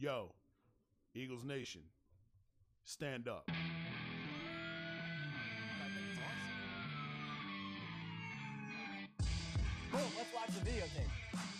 Yo, Eagles Nation, stand up. Boom, let's watch the videotape. Rock,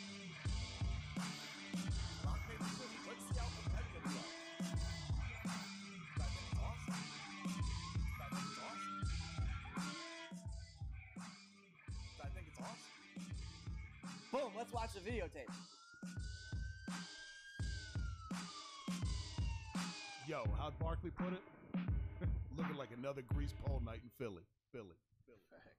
Yo, Barkley put it? Looking like another grease pole night in Philly. Philly. Philly. Facts.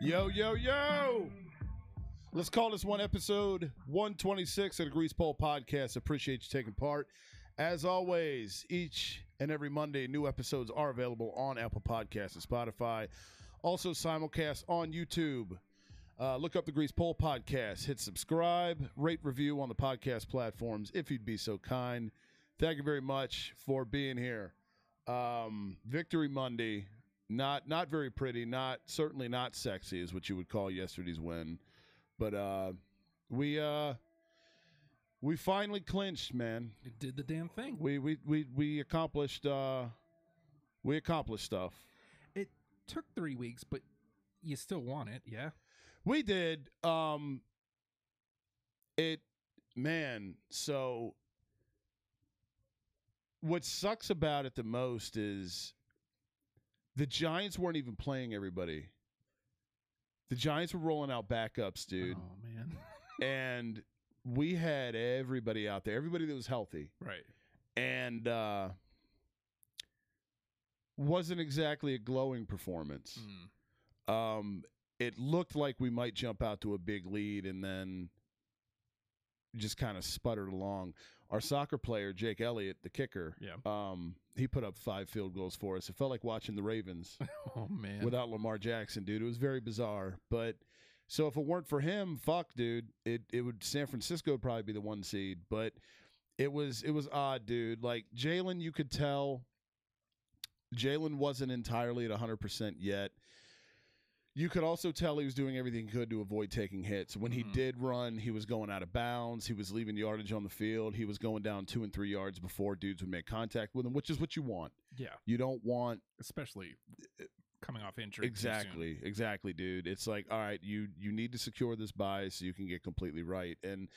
Yo, yo, yo! Let's call this one episode 126 of the Grease Pole Podcast. Appreciate you taking part. As always, each and every Monday, new episodes are available on Apple Podcasts and Spotify. Also, simulcast on YouTube. Uh, look up the Grease Pole Podcast. Hit subscribe, rate, review on the podcast platforms if you'd be so kind. Thank you very much for being here. Um, Victory Monday, not not very pretty, not certainly not sexy, is what you would call yesterday's win. But uh, we uh, we finally clinched, man. It did the damn thing. We we we we accomplished uh, we accomplished stuff. It took three weeks, but you still want it, yeah? We did. Um, it, man. So, what sucks about it the most is the Giants weren't even playing everybody. The Giants were rolling out backups, dude, Oh man. and we had everybody out there, everybody that was healthy, right. and uh, wasn't exactly a glowing performance Mm. um, it looked like we might jump out to a big lead and then just kind of sputtered along. Our soccer player, Jake Elliott, the kicker, Yeah. um, he put up five field goals for us. It felt like watching the Ravens Oh man. without Lamar Jackson, dude. It was very bizarre. But so if it weren't for him, fuck, dude, it it would San Francisco would probably be the one seed. But it was it was odd, dude. Like Jalen, you could tell Jalen wasn't entirely at hundred percent yet. You could also tell he was doing everything he could to avoid taking hits. When he Mhm. did run, he was going out of bounds. He was leaving yardage on the field. He was going down two and three yards before dudes would make contact with him, which is what you want. yeah. You don't want Especially coming off injury. Exactly, exactly, dude. It's like, all right, you you need to secure this buy so you can get completely right. And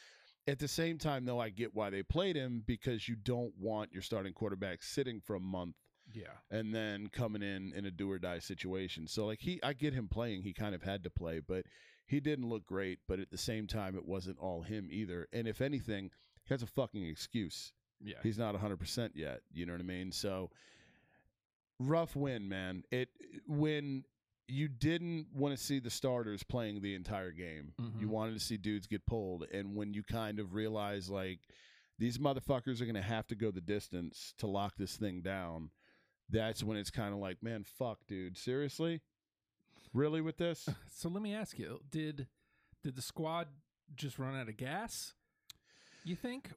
at the same time, though, I get why they played him because you don't want your starting quarterback sitting for a month Yeah. and then coming in in a do or die situation. So like he, I get him playing. He kind of had to play, but he didn't look great. But at the same time, it wasn't all him either. And if anything, he has a fucking excuse Yeah. he's not 100% yet you know what i mean so rough win man it when you didn't want to see the starters playing the entire game you Mhm. wanted to see dudes get pulled and when you kind of realize like these motherfuckers are going to have to go the distance to lock this thing down that's when it's kind of like man fuck dude seriously really with this So let me ask you, did did the squad just run out of gas? You think?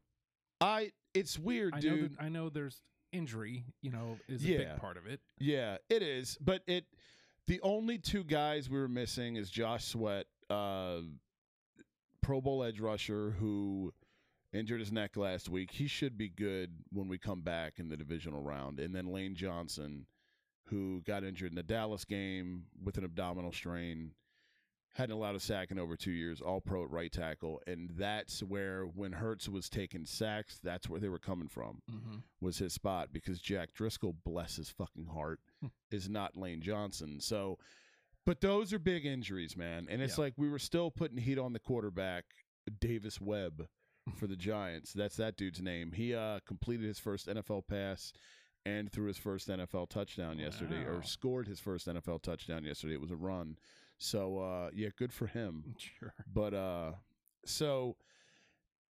i it's weird I know dude that, I know there's injury, you know, is a Yeah. big part of it. Yeah, it is. But it the only two guys we were missing is Josh Sweat, uh Pro Bowl edge rusher who injured his neck last week. He should be good when we come back in the divisional round. And then Lane Johnson, who got injured in the Dallas game with an abdominal strain, hadn't allowed a sack in over two years, all pro at right tackle. And that's where when Hurts was taking sacks, that's where they were coming from Mm-hmm. was his spot because Jack Driscoll, bless his fucking heart, Hmm. is not Lane Johnson. So, but those are big injuries, man. And it's Yeah. like we were still putting heat on the quarterback, Davis Webb, for the Giants. That's that dude's name. He uh, completed his first NFL pass and threw his first NFL touchdown yesterday, Wow. or scored his first NFL touchdown yesterday. It was a run. So, uh, yeah, good for him. Sure. But uh so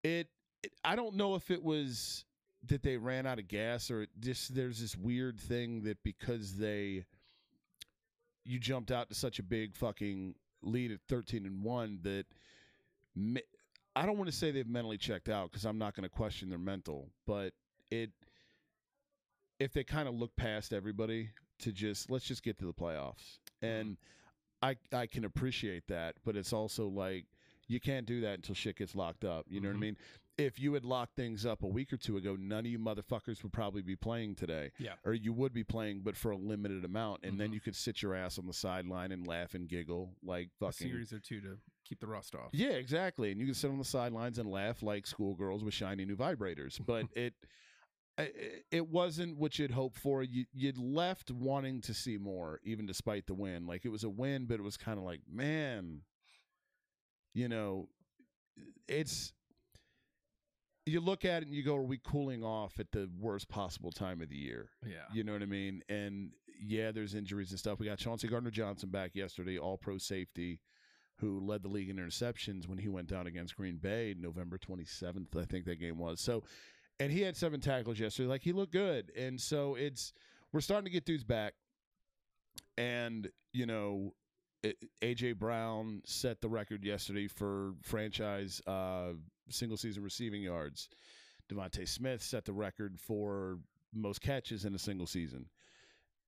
it, it I don't know if it was that they ran out of gas or just there's this weird thing that because they you jumped out to such a big fucking lead at 13 and 1 that me- I don't want to say they've mentally checked out cuz I'm not going to question their mental, but it if they kind of look past everybody to just let's just get to the playoffs. And I I can appreciate that, but it's also like you can't do that until shit gets locked up. You know what I Mhm. mean? If you had locked things up a week or two ago, none of you motherfuckers would probably be playing today. Yeah. Or you would be playing, but for a limited amount. And then Mhm. you could sit your ass on the sideline and laugh and giggle like A fucking series or two to keep the rust off. yeah, exactly. And you can sit on the sidelines and laugh like schoolgirls with shiny new vibrators. But it it wasn't what you'd hoped for. You'd left wanting to see more, even despite the win. Like it was a win, but it was kind of like, man, you know, it's you look at it and you go, are we cooling off at the worst possible time of the year? Yeah. You know what I mean? And yeah, there's injuries and stuff. We got Chauncey Gardner Johnson back yesterday, all pro safety, who led the league in interceptions when he went down against Green Bay November 27th, I think that game was. So, and he had seven tackles yesterday. Like he looked good. And so it's, we're starting to get dudes back. And, you know, AJ Brown set the record yesterday for franchise uh, single season receiving yards. DeVonta Smith set the record for most catches in a single season.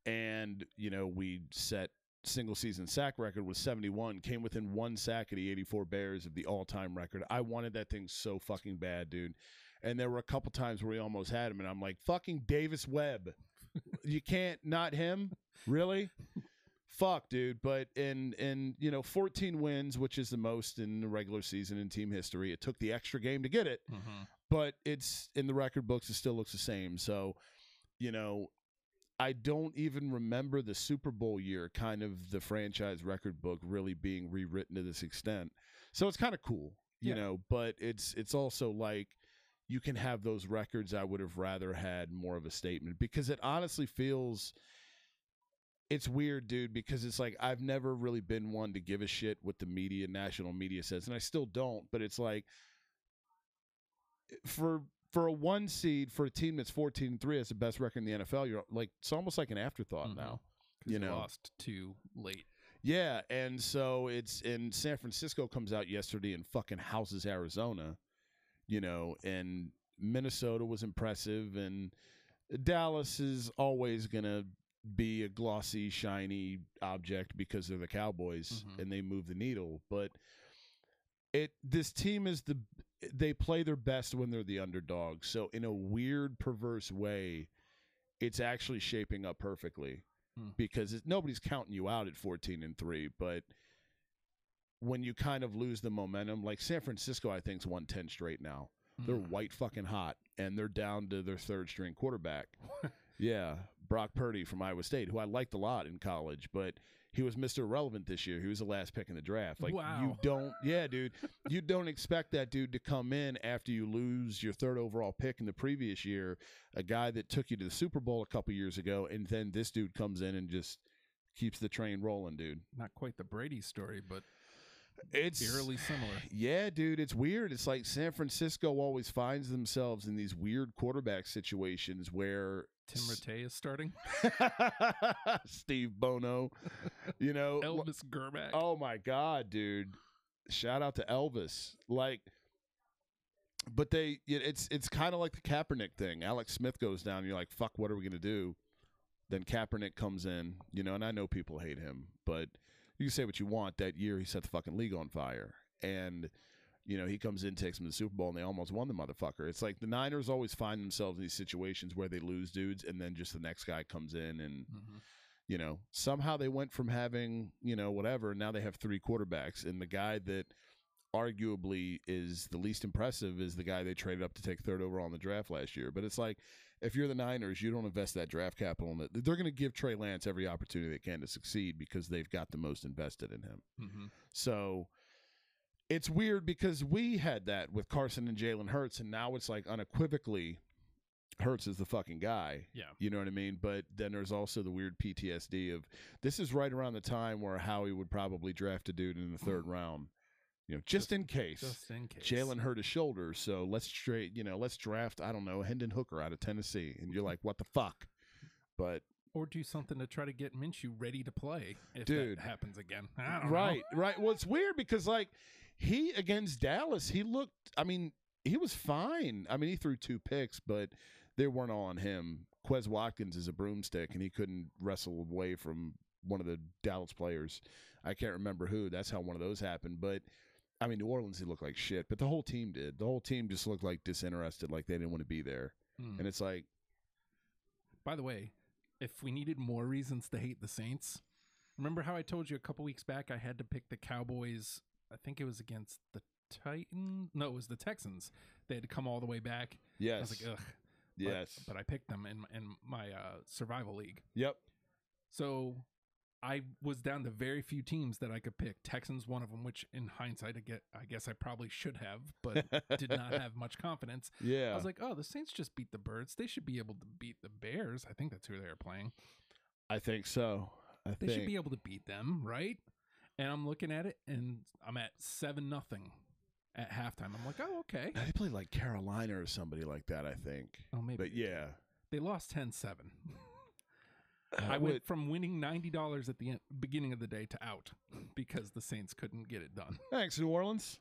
And, you know, we set single season sack record was 71, came within one sack of the 84 Bears of the all time record. I wanted that thing so fucking bad, dude. And there were a couple times where we almost had him, and I'm like, fucking Davis Webb. you can't not him? Really? Fuck, dude. But in in you know 14 wins, which is the most in the regular season in team history. It took the extra game to get it, Mm-hmm. but it's in the record books. It still looks the same. So, you know, I don't even remember the Super Bowl year, kind of the franchise record book really being rewritten to this extent. So it's kind of cool, you Yeah. know. But it's it's also like you can have those records. I would have rather had more of a statement because it honestly feels. It's weird, dude, because it's like I've never really been one to give a shit what the media, national media says, and I still don't. But it's like for for a one seed for a team that's 14 and 3 has the best record in the NFL, you're like it's almost like an afterthought Mhm. now. You You know. lost too late. Yeah, and so it's in San Francisco comes out yesterday and fucking houses Arizona, you know, and Minnesota was impressive and Dallas is always going to be a glossy, shiny object because they're the Cowboys Mhm. and they move the needle, but it this team is the they play their best when they're the underdog. So in a weird perverse way, it's actually shaping up perfectly Hmm. because nobody's counting you out at 14 and 3, but when you kind of lose the momentum, like San Francisco, I think's won 10 straight now. They're Mhm. white fucking hot, and they're down to their third string quarterback. yeah, Brock Purdy from Iowa State, who I liked a lot in college, but he was Mr. Irrelevant this year. He was the last pick in the draft. Like you don't, yeah, dude, you don't expect that dude to come in after you lose your third overall pick in the previous year, a guy that took you to the Super Bowl a couple years ago, and then this dude comes in and just keeps the train rolling, dude. Not quite the Brady story, but It's eerily similar. yeah, dude, it's weird. It's like San Francisco always finds themselves in these weird quarterback situations where Tim Rattay is starting. Steve Bono, you know, Elvis Grbac. oh my god, dude! Shout out to Elvis. Like, but they, it's it's kind of like the Kaepernick thing. Alex Smith goes down. You're like, fuck, what are we gonna do? Then Kaepernick comes in, you know, and I know people hate him, but you can say what you want. That year, he set the fucking league on fire, and you know, he comes in, takes them to the Super Bowl, and they almost won the motherfucker. It's like the Niners always find themselves in these situations where they lose dudes, and then just the next guy comes in and Mhm. you know somehow they went from having you know whatever and now they have three quarterbacks and the guy that arguably is the least impressive is the guy they traded up to take third overall in the draft last year but it's like if you're the niners you don't invest that draft capital in it they're going to give trey lance every opportunity they can to succeed because they've got the most invested in him Mhm. so it's weird because we had that with carson and jalen hurts and now it's like unequivocally hurts is the fucking guy Yeah. you know what I mean? But then there's also the weird PTSD of this is right around the time where Howie would probably draft a dude in the third round, you know, just, in case. Just in case. Jalen hurt his shoulder, so let's trade. You know, let's draft. I don't know Hendon Hooker out of Tennessee, and you're like, what the fuck? But Or do something to try to get Minshew ready to play if Dude. that happens again. I don't know. right, right. Well, it's weird because like he against Dallas, he looked. I mean, he was fine. I mean, he threw two picks, but they weren't all on him Quez Watkins is a broomstick and he couldn't wrestle away from one of the Dallas players. I can't remember who. That's how one of those happened. But I mean, New Orleans, he looked like shit, but the whole team did. The whole team just looked like disinterested, like they didn't want to be there. Hmm. And it's like, By the way, if we needed more reasons to hate the Saints, remember how I told you a couple weeks back I had to pick the Cowboys? I think it was against the Titans. No, it was the Texans. They had to come all the way back. I yes, was like, ugh. But- yes, But, I picked them in in my uh, survival league. yep. So I was down to very few teams that I could pick. Texans, one of them, which in hindsight, I get, I guess I probably should have, but did not have much confidence. Yeah, I was like, oh, the Saints just beat the Birds. They should be able to beat the Bears. I think that's who they are playing. I think so. I They think should be able to beat them, right? And I'm looking at it, and I'm at seven nothing at halftime. I'm like, oh, okay. Now, they played like Carolina or somebody like that. I think. Oh, maybe But yeah, they lost 10-7. I I went from winning ninety dollars at the end, beginning of the day to out because the Saints couldn't get it done. Thanks, New Orleans.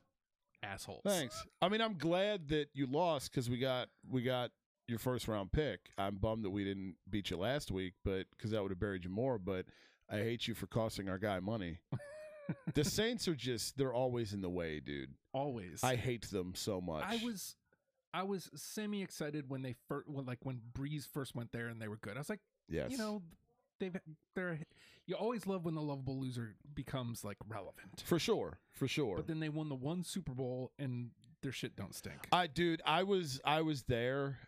Assholes. Thanks. I mean, I'm glad that you lost because we got we got your first round pick. I'm bummed that we didn't beat you last week, but because that would have buried you more. But I hate you for costing our guy money. the Saints are just they're always in the way, dude. Always. I hate them so much. I was I was semi excited when they first when, like when Brees first went there and they were good. I was like, yes. you know, they've they're you always love when the lovable loser becomes like relevant. for sure, for sure. But then they won the one Super Bowl and their shit don't stink. I dude, I was I was there.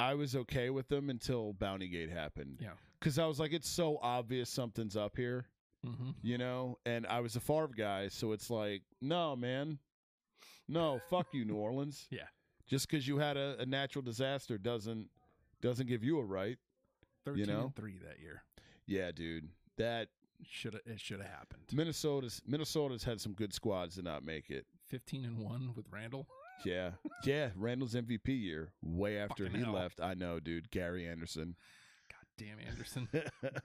I was okay with them until Bounty Gate happened. Yeah. Because I was like, it's so obvious something's up here. mm-hmm. you know and i was a Favre guy so it's like no man no fuck you new orleans Yeah. just because you had a, a natural disaster doesn't doesn't give you a right Thirteen know? and three that year. Yeah dude that Should have it should have happened. minnesota's minnesota's had some good squads to not make it Fifteen and one with Randall. yeah yeah randall's mvp year way after Fucking he hell. left i know dude gary anderson God damn Anderson.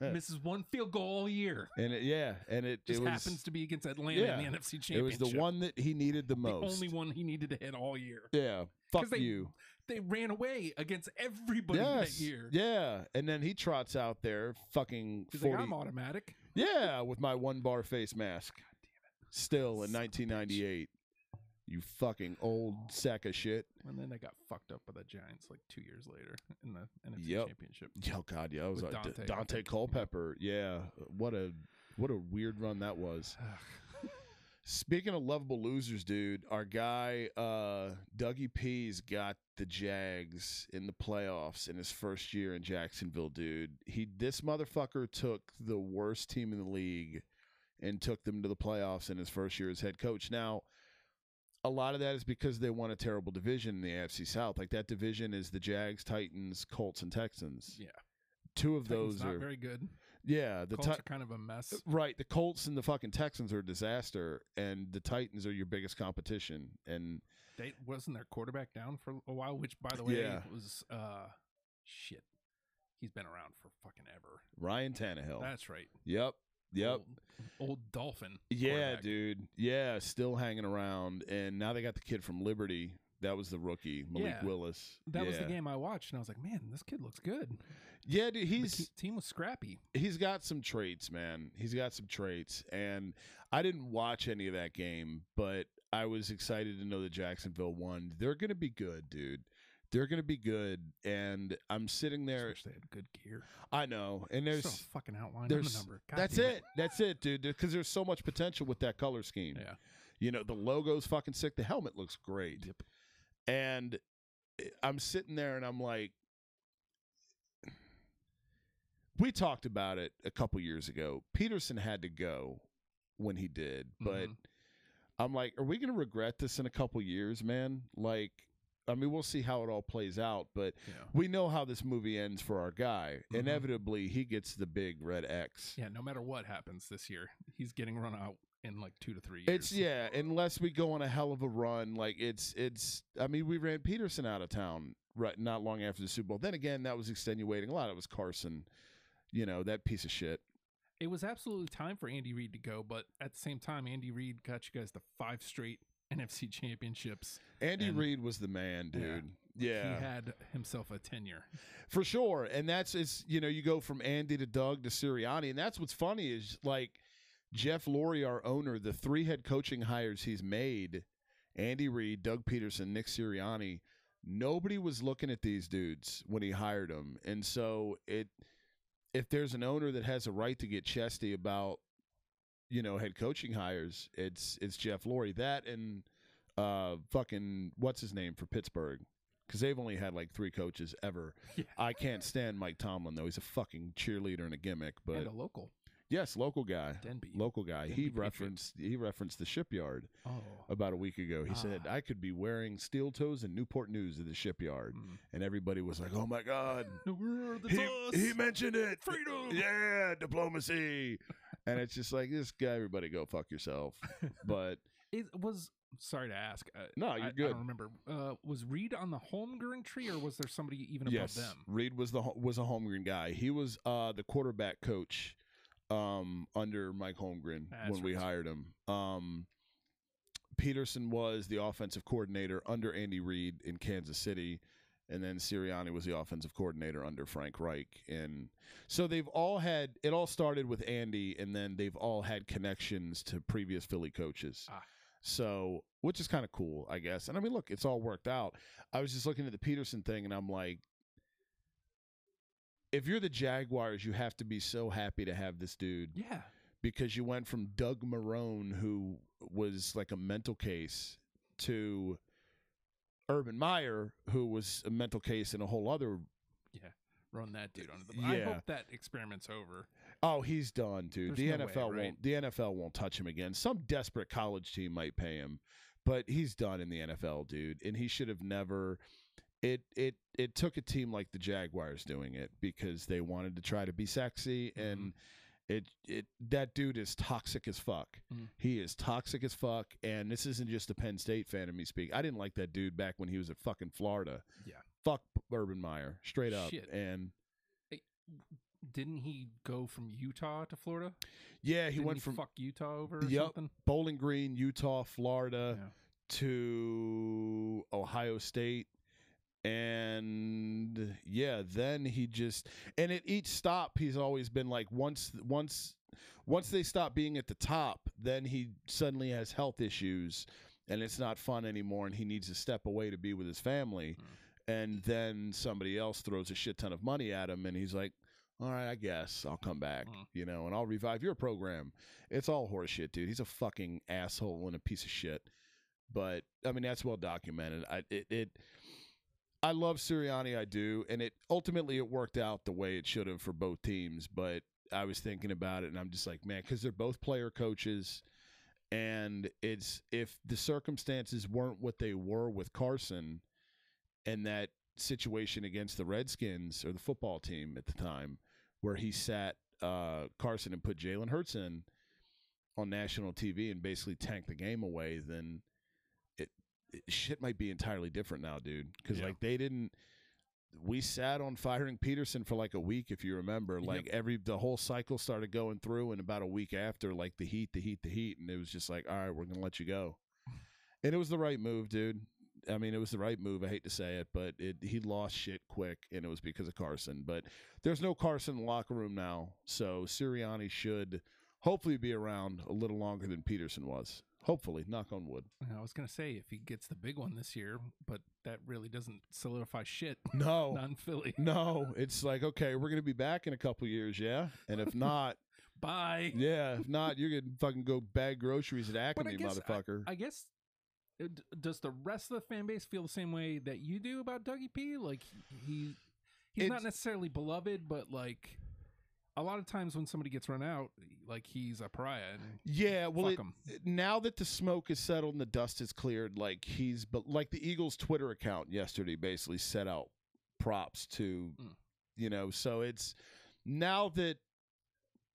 Misses one field goal all year. and it, yeah and it, Just it was happens to be against Atlanta yeah, in the NFC Championship. it was the one that he needed the most. the only one he needed to hit all year. yeah fuck they- you They ran away against everybody yes. that year. Yeah, and then he trots out there, fucking He's forty. like, I'm automatic. yeah, with my one bar face mask. Still in 1998. You fucking old sack of shit. And then they got fucked up by the Giants like two years later in the NFC Yep. Championship. Oh God, yeah, I was With like Daunte, I Daunte. Culpepper. Yeah, what a what a weird run that was. Speaking of lovable losers, dude, our guy uh, Dougie P's got the Jags in the playoffs in his first year in Jacksonville, dude. He this motherfucker took the worst team in the league and took them to the playoffs in his first year as head coach. Now, a lot of that is because they won a terrible division in the AFC South. Like that division is the Jags, Titans, Colts, and Texans. Yeah. Two of Titans those not are very good. Yeah. The Colts Ti- are kind of a mess. Right, the Colts and the fucking Texans are a disaster, and the Titans are your biggest competition. And They wasn't their quarterback down for a while, which by the way Yeah. was uh shit. He's been around for fucking ever. Ryan Tannehill. That's right. yep, yep, Old, old Dolphin. yeah, dude, yeah, still hanging around. And now they got the kid from Liberty. That was the rookie, Malik Yeah. Willis. That was the game I watched, and I was like, "Man, this kid looks good." Yeah, dude, he's team was scrappy. he's got some traits, man. He's got some traits, and I didn't watch any of that game, but I was excited to know that Jacksonville won. They're going to be good, dude. They're going to be good, and I'm sitting there. wish they had good gear. I know, and there's so fucking outline there's the number. God that's damn it. That's it, dude. Because there's so much potential with that color scheme. Yeah. You know, the logo's fucking sick. The helmet looks great. Yep. And I'm sitting there and I'm like, we talked about it a couple years ago. Pederson had to go when he did, but Mhm. I'm like, are we going to regret this in a couple years, man? Like, I mean, we'll see how it all plays out, but Yeah. we know how this movie ends for our guy. Mhm. Inevitably, he gets the big red X. Yeah. No matter what happens this year, he's getting run out in like two to three years. It's yeah, unless we go on a hell of a run, like it's it's. I mean, we ran Pederson out of town right not long after the Super Bowl. Then again, that was extenuating. A lot of it was Carson, you know, that piece of shit. It was absolutely time for Andy Reid to go, but at the same time, Andy Reid got you guys the five straight NFC championships. Andy And- Reid was the man, Yeah. dude. Yeah. he had himself a tenure. For sure. And that's it's you know, you go from Andy to Doug to Sirianni, and that's what's funny is like Jeff Lurie, our owner, the three head coaching hires he's made, Andy Reid, Doug Pederson, Nick Sirianni, nobody was looking at these dudes when he hired them. And so it if there's an owner that has a right to get chesty about you know head coaching hires, it's it's Jeff Lurie. That and uh fucking what's his name for Pittsburgh because they've only had like three coaches ever. Yeah. I can't stand Mike Tomlin though. He's a fucking cheerleader and a gimmick. But and a local yes, local guy, Denby. local guy. Denby He referenced he referenced the shipyard oh, about a week ago. He said Ah. I could be wearing steel toes and Newport News at the shipyard, mm. and everybody was like, "Oh my god." He, he mentioned it. Freedom. Yeah, diplomacy. and it's just like this guy. Everybody go fuck yourself. But It was sorry to ask. Uh, No, you're I, good. don't remember. Uh, was Reid on the Holmgren tree, or was there somebody even yes, above them? Reid was the was a Holmgren guy. He was uh, the quarterback coach um, under Mike Holmgren That's when we right. hired him. Um, Pederson was the offensive coordinator under Andy Reid in Kansas City, and then Sirianni was the offensive coordinator under Frank Reich. And so they've all had it all started with Andy, and then they've all had connections to previous Philly coaches. Ah. So, which is kind of cool, I guess. And I mean, look, it's all worked out. I was just looking at the Pederson thing, and I'm like, if you're the Jaguars, you have to be so happy to have this dude Yeah, because you went from Doug Marrone, who was like a mental case, to Urban Meyer, who was a mental case in a whole other. Yeah. Run that dude under the. I Yeah. hope that experiment's over. Oh, he's done, dude. There's the no way, NFL right? won't. The NFL won't touch him again. Some desperate college team might pay him, but he's done in the NFL, dude. And he should have never. It it it took a team like the Jaguars doing it because they wanted to try to be sexy Mm-hmm. and. It it that dude is toxic as fuck. Mhm. He is toxic as fuck, and this isn't just a Penn State fan of me speak. I didn't like that dude back when he was at fucking Florida. Yeah. fuck Urban Meyer, straight up. Shit. And Didn't he go from Utah to Florida? yeah, he Didn't went from fuck Utah over or Yep. something. Bowling Green, Utah, Florida. Yeah. to Ohio State. And yeah, then he just and at each stop he's always been like once once once they stop being at the top, then he suddenly has health issues and it's not fun anymore and he needs to step away to be with his family. And then somebody else throws a shit ton of money at him and he's like, All right, I guess I'll come back, Mm. you know, and I'll revive your program. It's all horseshit, dude. He's a fucking asshole and a piece of shit but I mean that's well documented. I it, it I love Sirianni, I do, and it ultimately it worked out the way it should have for both teams. But I was thinking about it, and I'm just like, man, because they're both player coaches, and it's if the circumstances weren't what they were with Carson, and that situation against the Redskins or the football team at the time, where he sat uh, Carson and put Jalen Hurts in on national TV and basically tanked the game away, then shit might be entirely different now, dude. Because Yeah. like they didn't. We sat on firing Pederson for like a week, if you remember. Yep. Like every the whole cycle started going through, and about a week after, like the heat, the heat, the heat, and it was just like, all right, we're gonna let you go. And it was the right move, dude. I mean, it was the right move. I hate to say it, but it he lost shit quick, and it was because of Carson. But there's no Carson in the locker room now, so Sirianni should hopefully be around a little longer than Pederson was. Hopefully, knock on wood. I was gonna say if he gets the big one this year, but that really doesn't solidify shit. No, Not Philly. no, it's like okay, we're gonna be back in a couple years, yeah. And if not, Bye. yeah, if not, you're gonna fucking go bag groceries at But I Acme, guess motherfucker. I guess. uh, d- Does the rest of the fan base feel the same way that you do about Dougie P? Like he, he's not It's- necessarily beloved, but like a lot of times when somebody gets run out, like he's a pariah. And yeah, well, it, now that the smoke is settled and the dust is cleared, like he's but like the Eagles Twitter account yesterday basically set out props to Mm. you know, so it's now that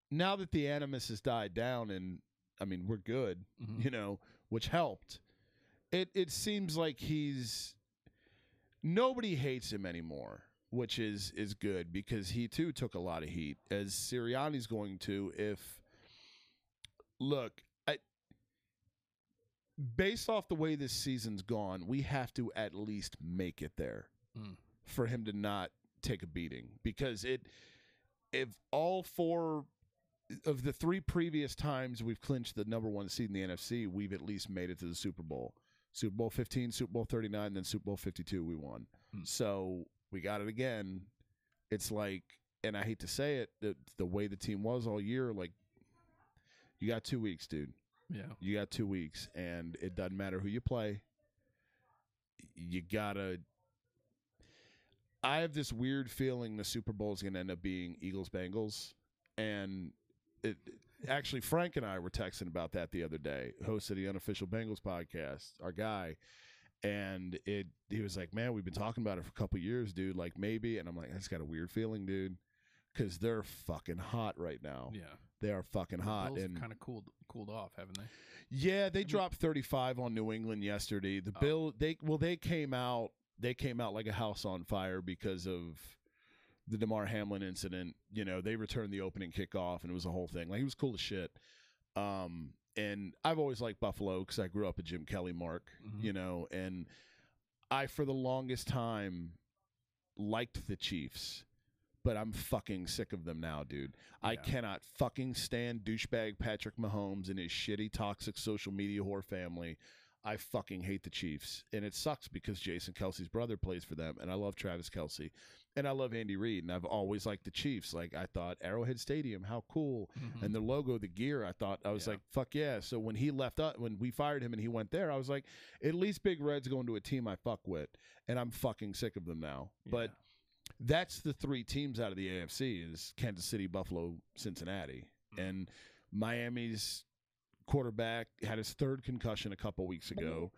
now that the animus has died down and I mean we're good, Mhm. you know, which helped. It it seems like he's nobody hates him anymore, which is is good because he too took a lot of heat as Sirianni's going to if look, I based off the way this season's gone, we have to at least make it there Mm. for him to not take a beating because it if all four of the three previous times we've clinched the number one seed in the NFC, we've at least made it to the Super Bowl. Super Bowl 15, Super Bowl 39, then Super Bowl 52 we won. Hmm. So we got it again. It's like and I hate to say it, the, the way the team was all year like you got 2 weeks, dude. Yeah. You got two weeks, and it doesn't matter who you play. You gotta. I have this weird feeling the Super Bowl is going to end up being Eagles Bengals, and it actually Frank and I were texting about that the other day. Hosted the unofficial Bengals podcast, our guy, and it he was like, "Man, we've been talking about it for a couple years, dude. Like maybe," and I'm like, "I just got a weird feeling, dude." Because they're fucking hot right now. Yeah. They are fucking hot, Bills and kind of cooled cooled off, haven't they? yeah, they dropped 35 on New England yesterday. The Oh. Bill they well they came out they came out like a house on fire because of the Damar Hamlin incident. You know, they returned the opening kickoff and it was a whole thing. Like he was cool as shit. Um and I've always liked Buffalo cuz I grew up a Jim Kelly mark, Mhm. you know, and I for the longest time liked the Chiefs. But I'm fucking sick of them now, dude. I cannot fucking stand douchebag Patrick Mahomes and his shitty, toxic social media whore family. I fucking hate the Chiefs. And it sucks because Jason Kelce's brother plays for them. And I love Travis Kelce. And I love Andy Reid. And I've always liked the Chiefs. Like, I thought Arrowhead Stadium, how cool. Mhm. And the logo, the gear, I thought, I was Yeah. like, fuck yeah. So when he left up, when we fired him and he went there, I was like, at least Big Red's going to a team I fuck with. And I'm fucking sick of them now. But that's the three teams out of the AFC is Kansas City, Buffalo, Cincinnati, Mhm. and Miami's quarterback had his third concussion a couple weeks mm-hmm. ago.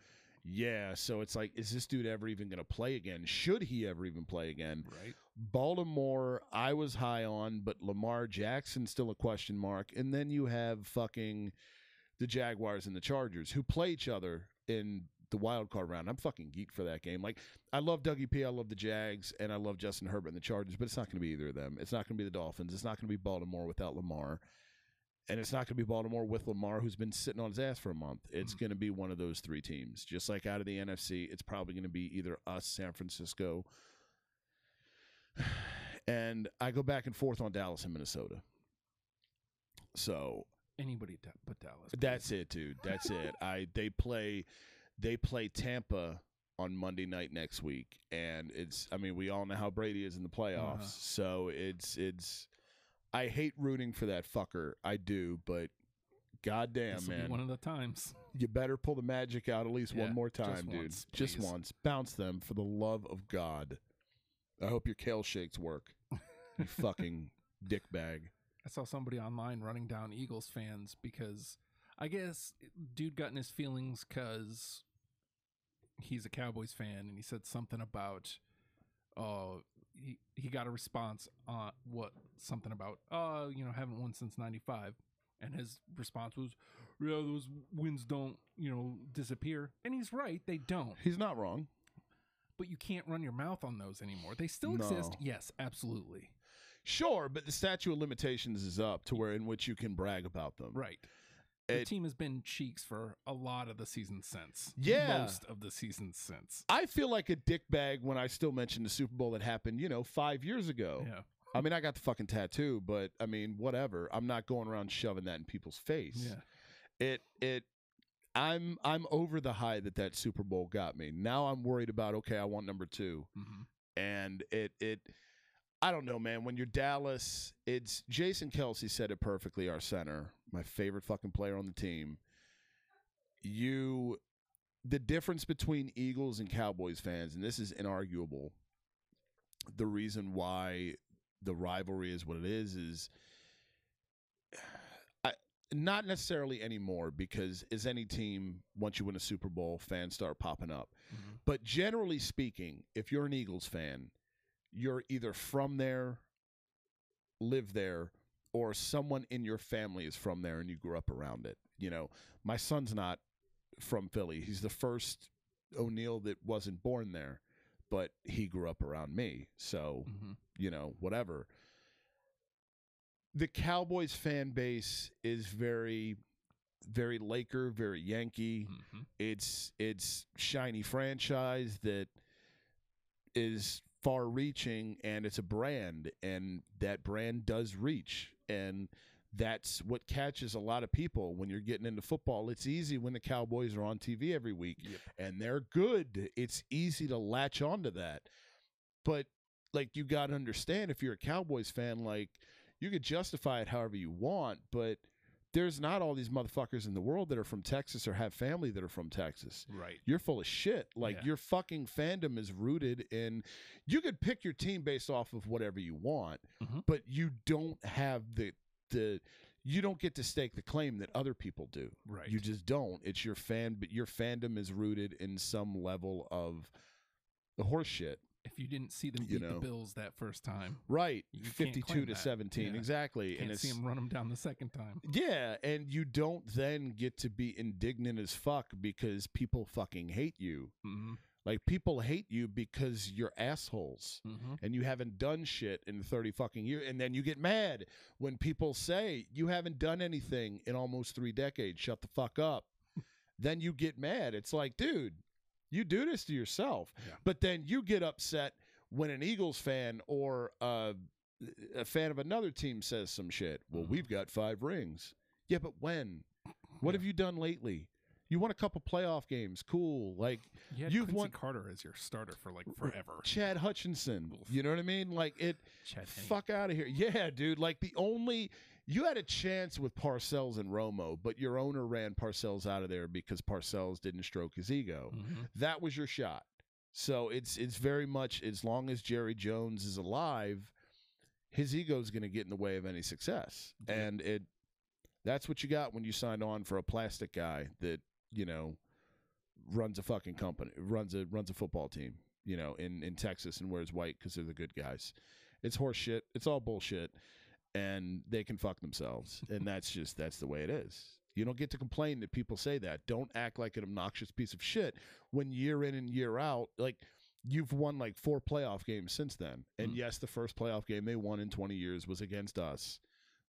Yeah, so it's like, is this dude ever even going to play again? Should he ever even play again? right. Baltimore, I was high on, but Lamar Jackson still a question mark. And then you have fucking the Jaguars and the Chargers who play each other in the wild card round. I'm fucking geeked for that game. Like I love Dougie P, I love the Jags, and I love Justin Herbert and the Chargers, but it's not going to be either of them. It's not going to be the Dolphins. It's not going to be Baltimore without Lamar. And it's not going to be Baltimore with Lamar, who's been sitting on his ass for a month. It's Mhm. going to be one of those three teams. Just like out of the NFC, it's probably going to be either us, San Francisco, and I go back and forth on Dallas and Minnesota. So Anybody but Dallas. please. that's it, dude. That's it. I they play they play Tampa on Monday night next week, and it's. I mean, we all know how Brady is in the playoffs, Uh-huh. so it's it's. I hate rooting for that fucker. I do, but goddamn, man, one of the times. you better pull the magic out at least Yeah, one more just time, dude. once, just once. Bounce them for the love of God. I hope your kale shakes work. You fucking dickbag. I saw somebody online running down Eagles fans because I guess dude got in his feelings because he's a Cowboys fan and he said something about oh he he got a response on what something about oh you know haven't won since 95 and his response was yeah those wins don't you know disappear and he's right they don't He's not wrong. but you can't run your mouth on those anymore they still No. exist yes absolutely Sure, but the statute of limitations is up to where in which you can brag about them. Right. The It- team has been cheeks for a lot of the season since. Yeah. Most of the season since. I feel like a dickbag when I still mention the Super Bowl that happened, you know, five years ago. Yeah. I mean, I got the fucking tattoo, but I mean, whatever. I'm not going around shoving that in people's face. Yeah. It it I'm I'm over the high that that Super Bowl got me. Now I'm worried about okay, I want number 2. hmm And it it I don't know, man. When you're Dallas, it's Jason Kelce said it perfectly, our center, my favorite fucking player on the team. You the difference between Eagles and Cowboys fans, and this is inarguable, the reason why the rivalry is what it is is I, not necessarily anymore because as any team, once you win a Super Bowl, fans start popping up. hmm But generally speaking, if you're an Eagles fan, you're either from there, live there, or someone in your family is from there and you grew up around it. You know, my son's not from Philly. He's the first O'Neill that wasn't born there, but he grew up around me. So, hmm you know, whatever. The Cowboys fan base is very very Laker, very Yankee. Mhm. It's it's shiny franchise that is far reaching and it's a brand and that brand does reach and that's what catches a lot of people when you're getting into football. It's easy when the Cowboys are on TV every week Yep. and they're good. It's easy to latch onto that. But like you got to understand if you're a Cowboys fan like you could justify it however you want, but there's not all these motherfuckers in the world that are from Texas or have family that are from Texas. Right. You're full of shit. Like Yeah. your fucking fandom is rooted in you could pick your team based off of whatever you want, Mhm. but you don't have the the you don't get to stake the claim that other people do. Right. You just don't. It's your fan but your fandom is rooted in some level of the horse shit. If you didn't see them you beat know. the Bills that first time, Right. You 52 to that. 17. Yeah. Exactly. can't and see it's them run them down the second time. Yeah, and you don't then get to be indignant as fuck because people fucking hate you. hmm Like people hate you because you're assholes hmm and you haven't done shit in 30 fucking years and then you get mad when people say you haven't done anything in almost 3 decades. Shut the fuck up. then you get mad. It's like, dude, you do this to yourself. Yeah. But then you get upset when an Eagles fan or uh, a fan of another team says some shit. Well, Mhm. we've got 5 rings. Yeah, but when? What Yeah. have you done lately? You won a couple playoff games. Cool. Like You You've Quincy won- Carter as your starter for like forever. Chad Hutchinson. Oof. You know what I mean? Like it Chad fuck out of here. Yeah, dude. Like the only you had a chance with Parcells and Romo, but your owner ran Parcells out of there because Parcells didn't stroke his ego. Mhm. That was your shot. So it's it's very much as long as Jerry Jones is alive, his ego is going to get in the way of any success. And it that's what you got when you signed on for a plastic guy that, you know, runs a fucking company, runs a runs a football team, you know, in in Texas and wears white cuz they're the good guys. It's horse shit. It's all bullshit and they can fuck themselves. and that's just that's the way it is. You don't get to complain that people say that. Don't act like an obnoxious piece of shit when year in and year out, like you've won like four playoff games since then. And Mm. yes, the first playoff game they won in 20 years was against us.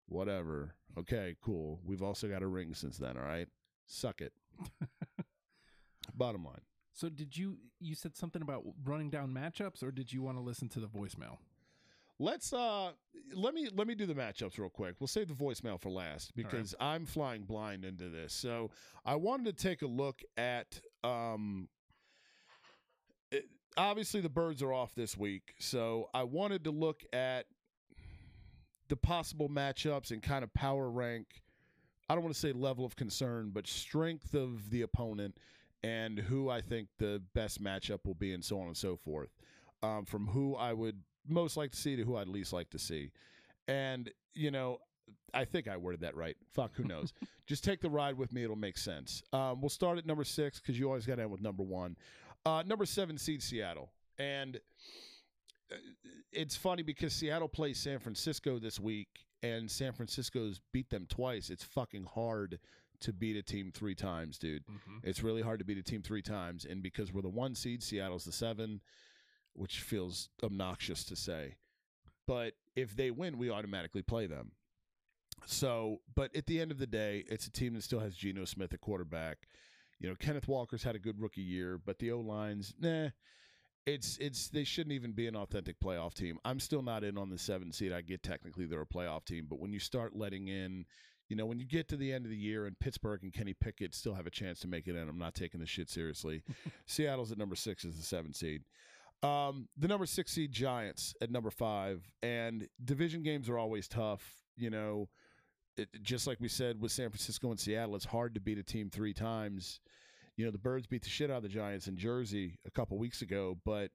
Whatever. Okay, cool. We've also got a ring since then, all right? Suck it. Bottom line. So did you you said something about running down matchups or did you want to listen to the voicemail? Let's uh let me let me do the matchups real quick. We'll save the voicemail for last because I'm flying blind into this. So I wanted to take a look at um it- obviously the birds are off this week. So I wanted to look at the possible matchups and kind of power rank I don't want to say level of concern, but strength of the opponent and who I think the best matchup will be and so on and so forth. Um, from who I would most like to see to who I'd least like to see. And, you know, I think I worded that right. Fuck, who knows? Just take the ride with me. It'll make sense. Um, we'll start at number six because you always got to end with number one. Uh, number seven seed Seattle. And uh, it's funny because Seattle plays San Francisco this week and San Francisco's beat them twice. It's fucking hard to beat a team three times, dude. Mm-hmm. It's really hard to beat a team three times, and because we're the one seed, Seattle's the seven, which feels obnoxious to say. But if they win, we automatically play them. So, but at the end of the day, it's a team that still has Geno Smith at quarterback. You know, Kenneth Walker's had a good rookie year, but the O lines, nah. It's it's they shouldn't even be an authentic playoff team. I'm still not in on the seven seed. I get technically they're a playoff team, but when you start letting in you know, when you get to the end of the year and Pittsburgh and Kenny Pickett still have a chance to make it in, I'm not taking this shit seriously. Seattle's at number six as the seven seed. Um, the number six seed Giants at number five, and division games are always tough. You know, it, just like we said with San Francisco and Seattle, it's hard to beat a team three times. You know, the Birds beat the shit out of the Giants in Jersey a couple weeks ago, but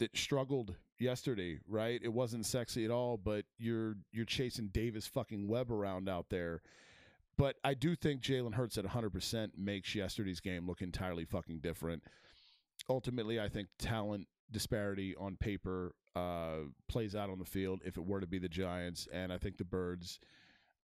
it struggled yesterday, right? It wasn't sexy at all, but you're you're chasing Davis fucking Webb around out there. But I do think Jalen Hurts at 100% makes yesterday's game look entirely fucking different. Ultimately, I think talent disparity on paper uh, plays out on the field if it were to be the Giants, and I think the Birds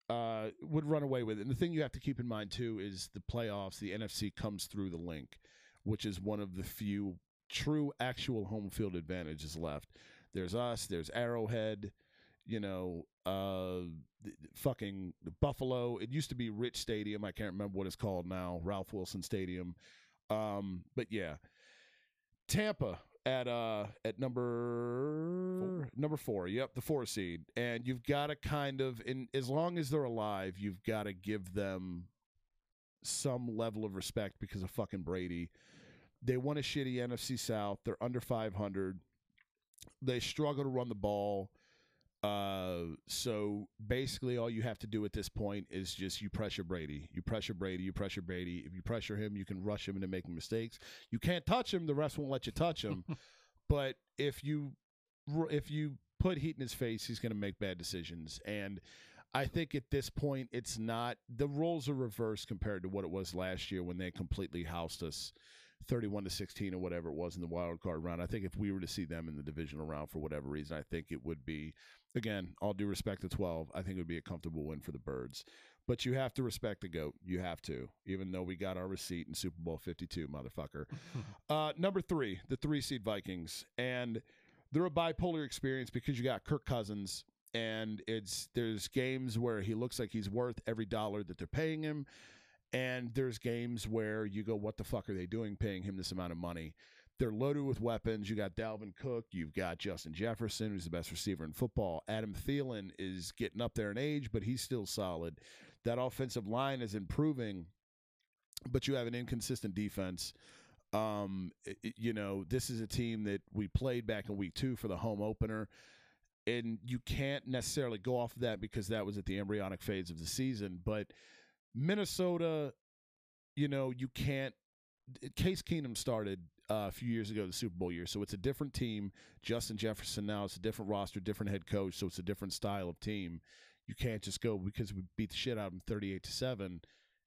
uh, would run away with it. And the thing you have to keep in mind too is the playoffs. The NFC comes through the Linc, which is one of the few true actual home field advantages left. There's us. There's Arrowhead. you know, uh, fucking Buffalo. It used to be Rich Stadium. I can't remember what it's called now. Ralph Wilson Stadium. Um, but yeah, Tampa at uh at number number four. Yep, the four seed, and you've got to kind of, in as long as they're alive, you've got to give them some level of respect because of fucking Brady. They won a shitty NFC South. They're under 500. They struggle to run the ball. Uh, so basically, all you have to do at this point is just you pressure Brady. You pressure Brady. You pressure Brady. If you pressure him, you can rush him into making mistakes. You can't touch him. The rest won't let you touch him. but if you if you put heat in his face, he's going to make bad decisions. And I think at this point, it's not the roles are reversed compared to what it was last year when they completely housed us. 31 to 16 or whatever it was in the wild card round. I think if we were to see them in the divisional round for whatever reason, I think it would be again, all due respect to 12, I think it would be a comfortable win for the Birds. But you have to respect the GOAT. You have to, even though we got our receipt in Super Bowl 52, motherfucker. uh, number three, the three seed Vikings. And they're a bipolar experience because you got Kirk Cousins. And it's there's games where he looks like he's worth every dollar that they're paying him, and there's games where you go, "What the fuck are they doing, paying him this amount of money?" They're loaded with weapons. You got Dalvin Cook. You've got Justin Jefferson, who's the best receiver in football. Adam Thielen is getting up there in age, but he's still solid. That offensive line is improving, but you have an inconsistent defense. Um, i- i- you know, this is a team that we played back in week two for the home opener, and you can't necessarily go off of that because that was at the embryonic phase of the season. But Minnesota, you know, you can't. Case Keenum started uh, a few years ago, the Super Bowl year, so it's a different team. Justin Jefferson now it's a different roster, different head coach, so it's a different style of team. You can't just go because we beat the shit out of them thirty-eight to seven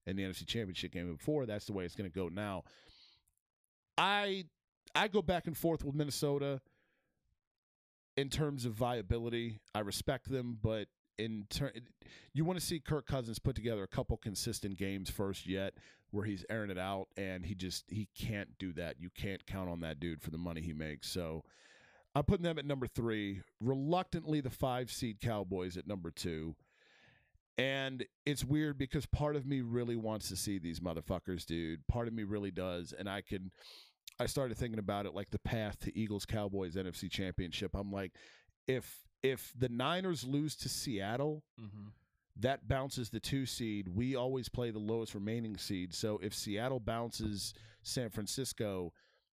in the NFC Championship game before. That's the way it's going to go now. I I go back and forth with Minnesota in terms of viability. I respect them, but in turn, you want to see Kirk Cousins put together a couple consistent games first yet where he's airing it out, and he just he can't do that. You can't count on that dude for the money he makes. So I'm putting them at number three. Reluctantly, the five seed Cowboys at number two. And it's weird because part of me really wants to see these motherfuckers, dude. Part of me really does. And I can I started thinking about it like the path to Eagles Cowboys NFC Championship. I'm like, if if the Niners lose to Seattle, Mm-hmm. that bounces the two seed. We always play the lowest remaining seed. So if Seattle bounces San Francisco,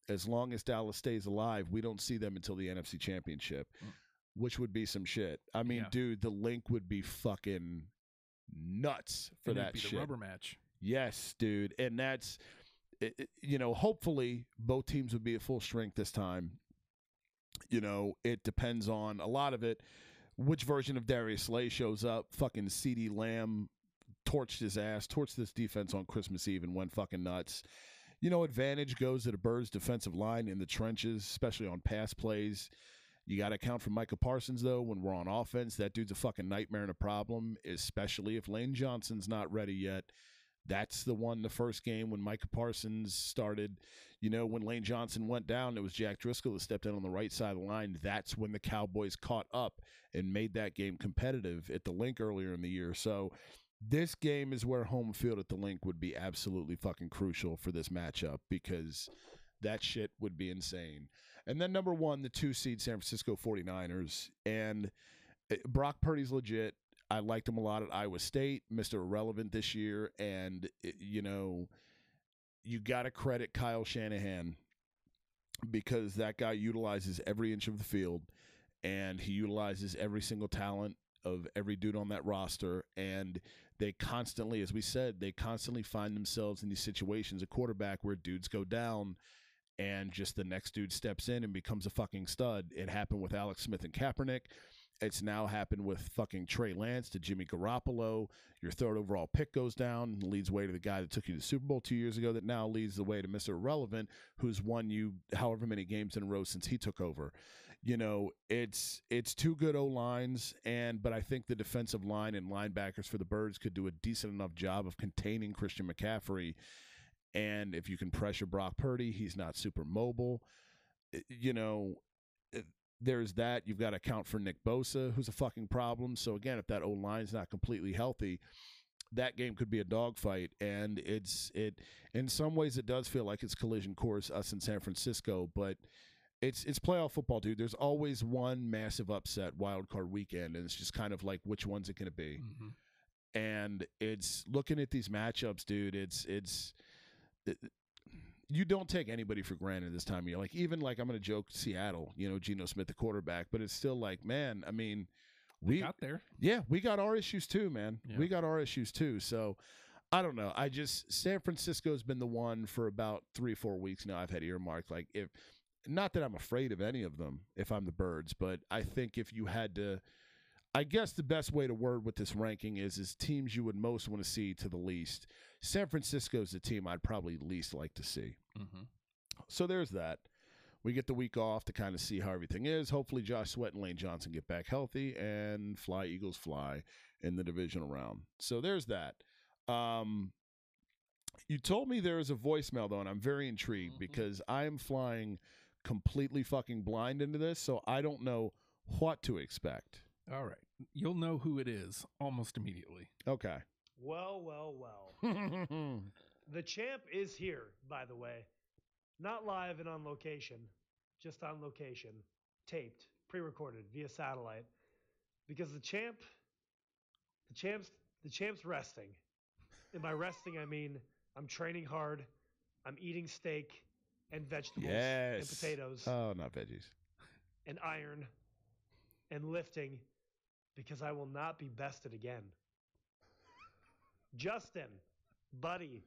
as long as Dallas stays alive, we don't see them until the NFC Championship, Mm. which would be some shit. I mean, Yeah. dude, the Linc would be fucking nuts for and that be shit. the rubber match. Yes, dude. And that's, you know, hopefully both teams would be at full strength this time. You know, it depends on a lot of it. Which version of Darius Slay shows up? Fucking CeeDee Lamb torched his ass, torched this defense on Christmas Eve and went fucking nuts. You know, advantage goes to the Birds' defensive line in the trenches, especially on pass plays. You got to account for Micah Parsons, though, when we're on offense. That dude's a fucking nightmare and a problem, especially if Lane Johnson's not ready yet. That's the one, the first game when Micah Parsons started. You know, when Lane Johnson went down, it was Jack Driscoll that stepped in on the right side of the line. That's when the Cowboys caught up and made that game competitive at the Linc earlier in the year. So this game is where home field at the Linc would be absolutely fucking crucial for this matchup because that shit would be insane. And then number one, the two seed San Francisco 49ers. And uh, Brock Purdy's legit. I liked him a lot at Iowa State, Mr. Irrelevant this year. And, uh, you know, you got to credit Kyle Shanahan because that guy utilizes every inch of the field and he utilizes every single talent of every dude on that roster. And they constantly, as we said, they constantly find themselves in these situations, a quarterback where dudes go down and just the next dude steps in and becomes a fucking stud. It happened with Alex Smith and Kaepernick. It's now happened with fucking Trey Lance to Jimmy Garoppolo. Your third overall pick goes down leads way to the guy that took you to the Super Bowl two years ago that now leads the way to Mr. Irrelevant, who's won you however many games in a row since he took over. You know, it's it's two good O lines, and but I think the defensive line and linebackers for the Birds could do a decent enough job of containing Christian McCaffrey. And if you can pressure Brock Purdy, he's not super mobile. You know, there's that. You've got to account for Nick Bosa, who's a fucking problem. So again, if that O line's not completely healthy, that game could be a dogfight. And it's it in some ways it does feel like it's collision course us in San Francisco, but it's it's playoff football, dude. There's always one massive upset wild card weekend, and it's just kind of like which one's it going to be Mhm. and it's looking at these matchups, dude. It's it's it, you don't take anybody for granted this time of year. Like even like I'm gonna joke Seattle, you know, Geno Smith, the quarterback, but it's still like, man, I mean, we got there. yeah, we got our issues too, man. Yeah. We got our issues too. So I don't know. I just San Francisco's been the one for about three, four weeks now. I've had earmarked. Like if not that I'm afraid of any of them if I'm the birds, but I think if you had to I guess the best way to word with this ranking is is teams you would most want to see to the least. San Francisco's the team I'd probably least like to see. hmm So there's that. We get the week off to kind of see how everything is. Hopefully, Josh Sweat and Lane Johnson get back healthy and fly Eagles fly in the divisional round. So there's that. Um, you told me there is a voicemail though, and I'm very intrigued Mhm. because I am flying completely fucking blind into this, so I don't know what to expect. All right. You'll know who it is almost immediately. Okay. Well, well, well. The champ is here, by the way. Not live and on location, just on location, taped, pre-recorded via satellite. Because the champ the champ's the champ's resting. And by resting I mean I'm training hard, I'm eating steak and vegetables and potatoes Oh, not veggies. and iron and lifting because I will not be bested again. Justin, buddy.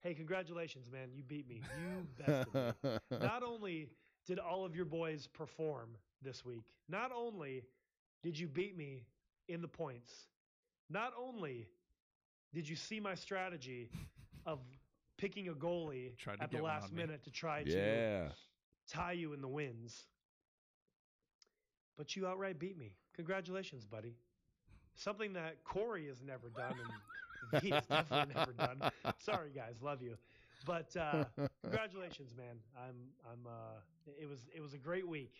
Hey, congratulations, man. You beat me. You bested me. Not only did all of your boys perform this week, not only did you beat me in the points, not only did you see my strategy of picking a goalie Tried at the last minute to try to tie you in the wins. But you outright beat me. Congratulations, buddy. Something that Corey has never done and V has definitely never done. Sorry, guys, love you. But uh, congratulations, man. I'm I'm uh, it was it was a great week.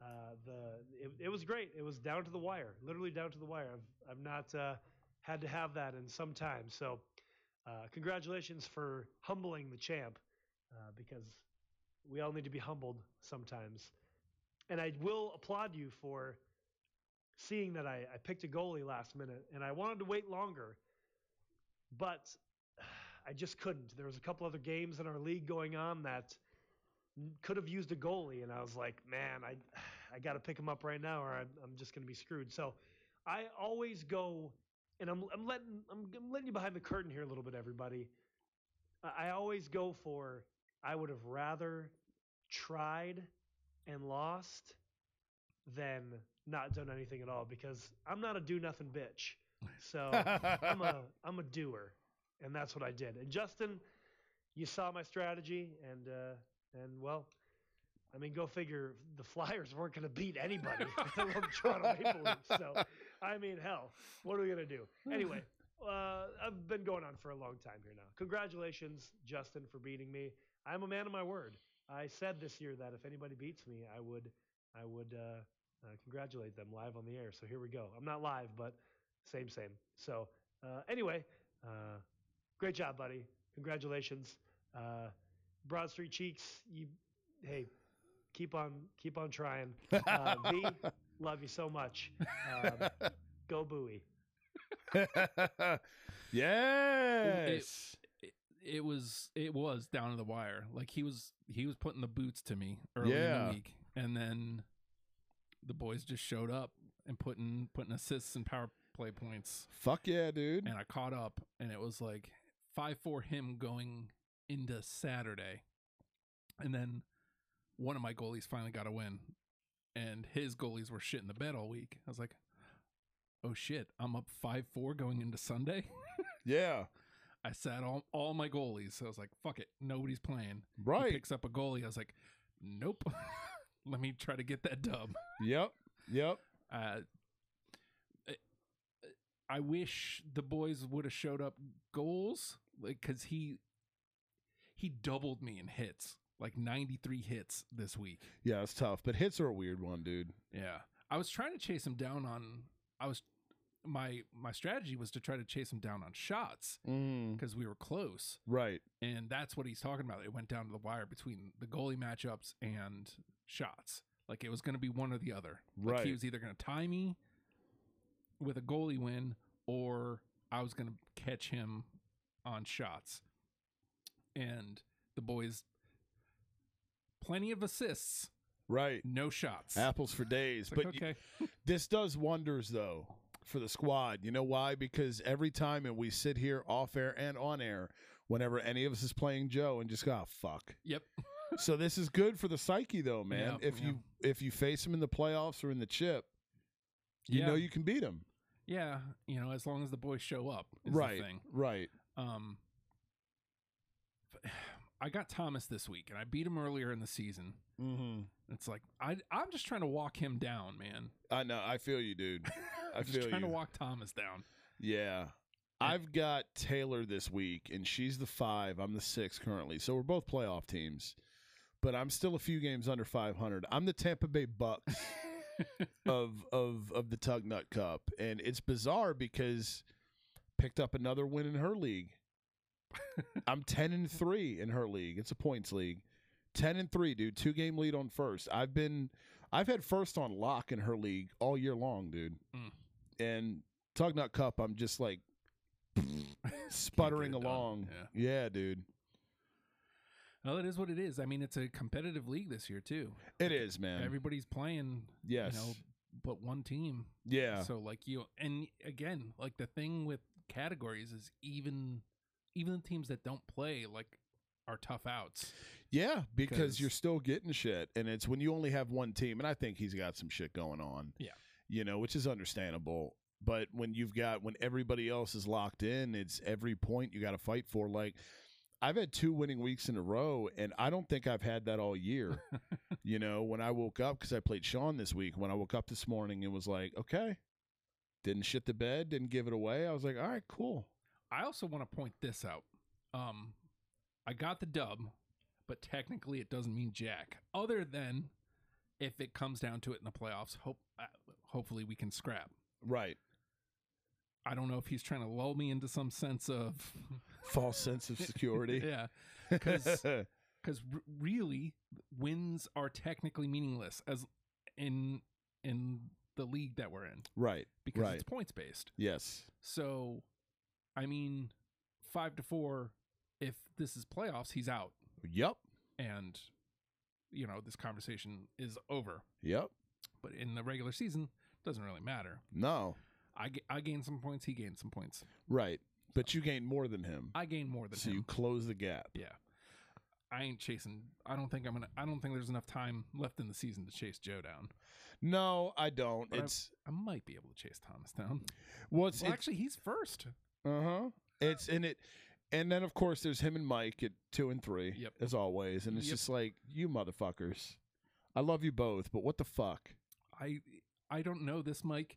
Uh, the it, it was great. It was down to the wire, literally down to the wire. I've I've not uh, had to have that in some time. So, uh, congratulations for humbling the champ, uh, because we all need to be humbled sometimes. And I will applaud you for seeing that I, I picked a goalie last minute and I wanted to wait longer, but I just couldn't. There was a couple other games in our league going on that could have used a goalie, and I was like, man, I I got to pick him up right now, or I'm, I'm just going to be screwed. So I always go, and I'm I'm letting I'm, I'm letting you behind the curtain here a little bit, everybody. I I always go for I would have rather tried and lost than not done anything at all because I'm not a do nothing bitch. So I'm a I'm a doer, and that's what I did. And Justin, you saw my strategy, and uh, and well, I mean, go figure. The Flyers weren't going to beat anybody, alone Toronto Maple Leafs. So, I mean, hell, what are we going to do? Anyway, uh, I've been going on for a long time here now. Congratulations, Justin, for beating me. I'm a man of my word. I said this year that if anybody beats me, I would I would uh, uh, congratulate them live on the air. So here we go. I'm not live, but same, same. So uh, anyway, uh, great job, buddy. Congratulations, uh, Broad Street Cheeks. You, hey, keep on, keep on trying. Uh, v, love you so much. Um, go Bowie. yes. it, it was it was down to the wire. Like he was he was putting the boots to me early in the week, and then the boys just showed up and putting putting assists and power play points, Fuck yeah, dude. and I caught up, and it was like five for him going into Saturday, and then one of my goalies finally got a win, and his goalies were shit in the bed all week. I was like. Oh shit! I'm up five four going into Sunday. Yeah. I sat all all my goalies. So I was like, fuck it, nobody's playing. He Right. picks up a goalie. I was like, nope. Let me try to get that dub. Yep. Yep. Uh, I- wish the boys would have showed up goals, like because he he doubled me in hits. like 93 hits this week. Yeah, it's tough, but hits are a weird one, dude. Yeah. I was trying to chase him down on I was my my strategy was to try to chase him down on shots Mm, because we were close. right. And that's what he's talking about. It went down to the wire between the goalie matchups and shots. Like it was going to be one or the other. Like Right. he was either going to tie me with a goalie win or I was going to catch him on shots. And the boys plenty of assists, Right. no shots. Apples for days. Like, but okay. this does wonders though for the squad. You know why? Because every time and we sit here off air and on air whenever any of us is playing Joe and just go, "Ah, fuck. Yep. so this is good for the psyche though, man. Yeah, if yeah. you if you face him in the playoffs or in the chip, you Yeah. know you can beat him. Yeah, you know, as long as the boys show up, is right. The thing. Right. Um, I got Thomas this week, and I beat him earlier in the season. Mm-hmm. It's like I, I'm just trying to walk him down, man. I know. I feel you, dude. I I'm just trying you. to walk Thomas down. Yeah. I've got Taylor this week, and she's the five. I'm the six currently. So we're both playoff teams, but I'm still a few games under 500. I'm the Tampa Bay Bucks of of of the Tug Nut Cup, and it's bizarre because picked up another win in her league. I'm 10 and three in her league. It's a points league. 10 and three, dude. Two game lead on first. I've been, I've had first on lock in her league all year long, dude. Mm. And Tug Nut Cup, I'm just like sputtering Can't get it done. along. Yeah. Yeah, dude. Well, it is what it is. I mean, it's a competitive league this year too. It is, man. Everybody's playing, yes. you know, but one team. yeah. So like you, and again, like the thing with categories is even, even the teams that don't play like are tough outs. Yeah, because you're still getting shit, and it's when you only have one team, and I think he's got some shit going on. Yeah. you know, which is understandable. But when you've got when everybody else is locked in, it's every point you got to fight for. Like I've had two winning weeks in a row, and I don't think I've had that all year. you know, when I woke up because I played Sean this week. When I woke up this morning, it was like, okay, didn't shit the bed, didn't give it away. I was like, all right, cool. I also want to point this out. Um, I got the dub, but technically it doesn't mean jack. Other than if it comes down to it in the playoffs, hope uh, hopefully we can scrap. Right. I don't know if he's trying to lull me into some sense of False sense of security. yeah, because because r- really wins are technically meaningless as in in the league that we're in right. because Right. it's points based. Yes. So, I mean, five to four. If this is playoffs, he's out. Yep. and you know this conversation is over Yep. but in the regular season doesn't really matter No. i, I gain some points he gained some points Right. But you gain more than him. i gain more than so him you close the gap. yeah i ain't chasing i don't think i'm gonna i don't think there's enough time left in the season to chase joe down No, I don't. But I- it's i might be able to chase thomas down well, it's, well actually he's first uh huh. It's in it, and then of course there's him and Mike at two and three, Yep. as always, and it's Yep. just like you motherfuckers. I love you both, but what the fuck? i i don't know this mike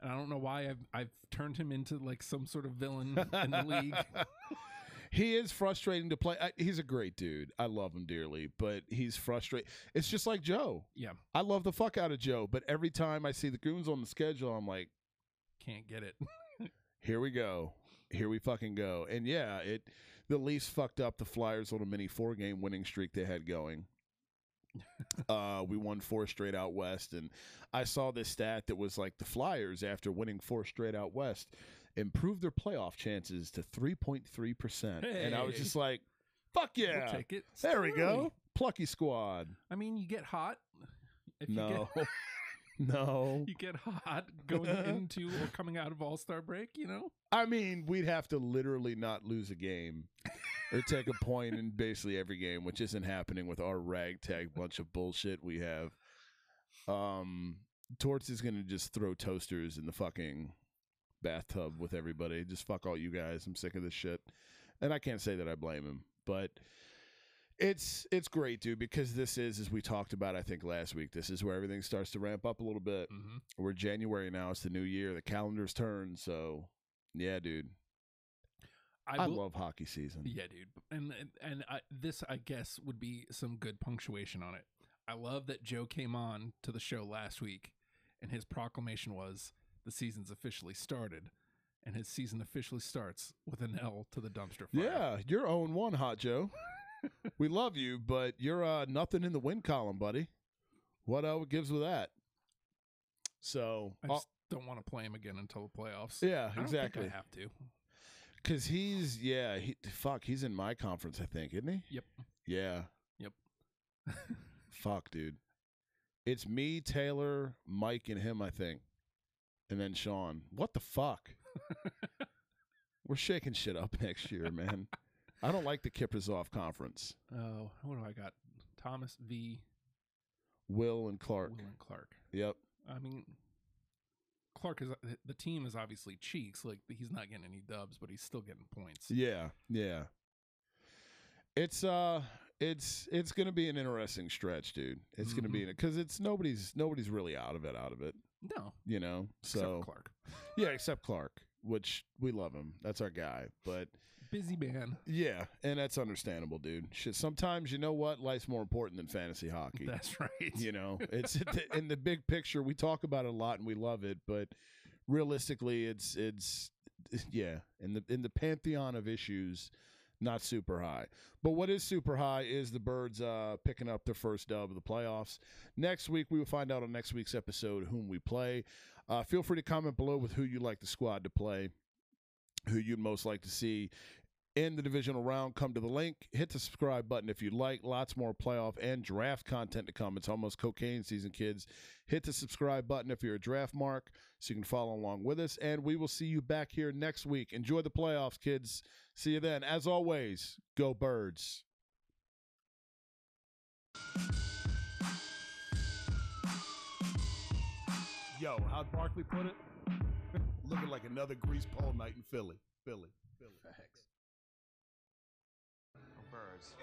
and i don't know why i've i've turned him into like some sort of villain in the league he is frustrating to play. I, he's a great dude. I love him dearly, but he's frustrating. It's just like Joe. yeah I love the fuck out of Joe, but every time I see the goons on the schedule, I'm like, can't get it here we go. Here we fucking go. And yeah, it the Leafs fucked up the Flyers on a mini four game winning streak they had going. uh, we won four straight out west, and I saw this stat that was like the Flyers, after winning four straight out west, improved their playoff chances to three point three percent. And I was just like, "Fuck yeah!" we'll take it there we go, plucky squad. I mean, you get hot. If No, you get, no. you get hot going into or coming out of All Star break. You know, I mean, we'd have to literally not lose a game or take a point in basically every game, which isn't happening with our ragtag bunch of bullshit we have. Um, Torts is going to just throw toasters in the fucking bathtub with everybody. Just fuck all you guys. I'm sick of this shit. And I can't say that I blame him, but it's it's great, dude, because this is as we talked about I think last week. This is where everything starts to ramp up a little bit. mm-hmm. We're January now. It's the new year. The calendar's turned. So, yeah, dude. I, I will- love hockey season. Yeah, dude. And and, and I, this, I guess, would be some good punctuation on it. I love that Joe came on to the show last week, and his proclamation was the season's officially started, and his season officially starts with an L to the dumpster fire. Yeah, you're 0 1, Hot Joe. we love you, but you're uh, nothing in the win column, buddy. What uh, gives with that? So, I uh, don't want to play him again until the playoffs. yeah, I exactly. I have to. Because he's, yeah, he, fuck, he's in my conference, I think, isn't he? Yep. Yeah. Yep. Fuck, dude. It's me, Taylor, Mike, and him, I think. And then Sean. What the fuck? We're shaking shit up next year, man. I don't like the Kiprusoff conference. Oh, what do I got? Thomas V. Will and Clark. Will and Clark. Yep. I mean, Clark is the team is obviously cheeks. Like he's not getting any dubs, but he's still getting points. Yeah, yeah. It's uh it's it's going to be an interesting stretch, dude. It's going to be cuz it's nobody's nobody's really out of it out of it, No, you know. So for Clark, yeah, except Clark, which we love him. That's our guy. But busy man. yeah, and that's understandable, dude. Shit, sometimes you know what? Life's more important than fantasy hockey. That's right. you know, it's in the big picture. We talk about it a lot and we love it, but realistically, it's it's yeah, in the in the pantheon of issues, not super high. But what is super high is the Birds uh, picking up their first dub of the playoffs. Next week, we will find out on next week's episode whom we play. Uh, feel free to comment below with who you'd like the squad to play, who you'd most like to see in the divisional round. Come to the link, hit the subscribe button if you'd like. Lots more playoff and draft content to come. It's almost cocaine season, kids. Hit the subscribe button if you're a draft mark so you can follow along with us. And we will see you back here next week. Enjoy the playoffs, kids. See you then. As always, go birds. Yo, how'd Barkley put it? Looking like another grease pole night in Philly. Philly. Philly. Birds.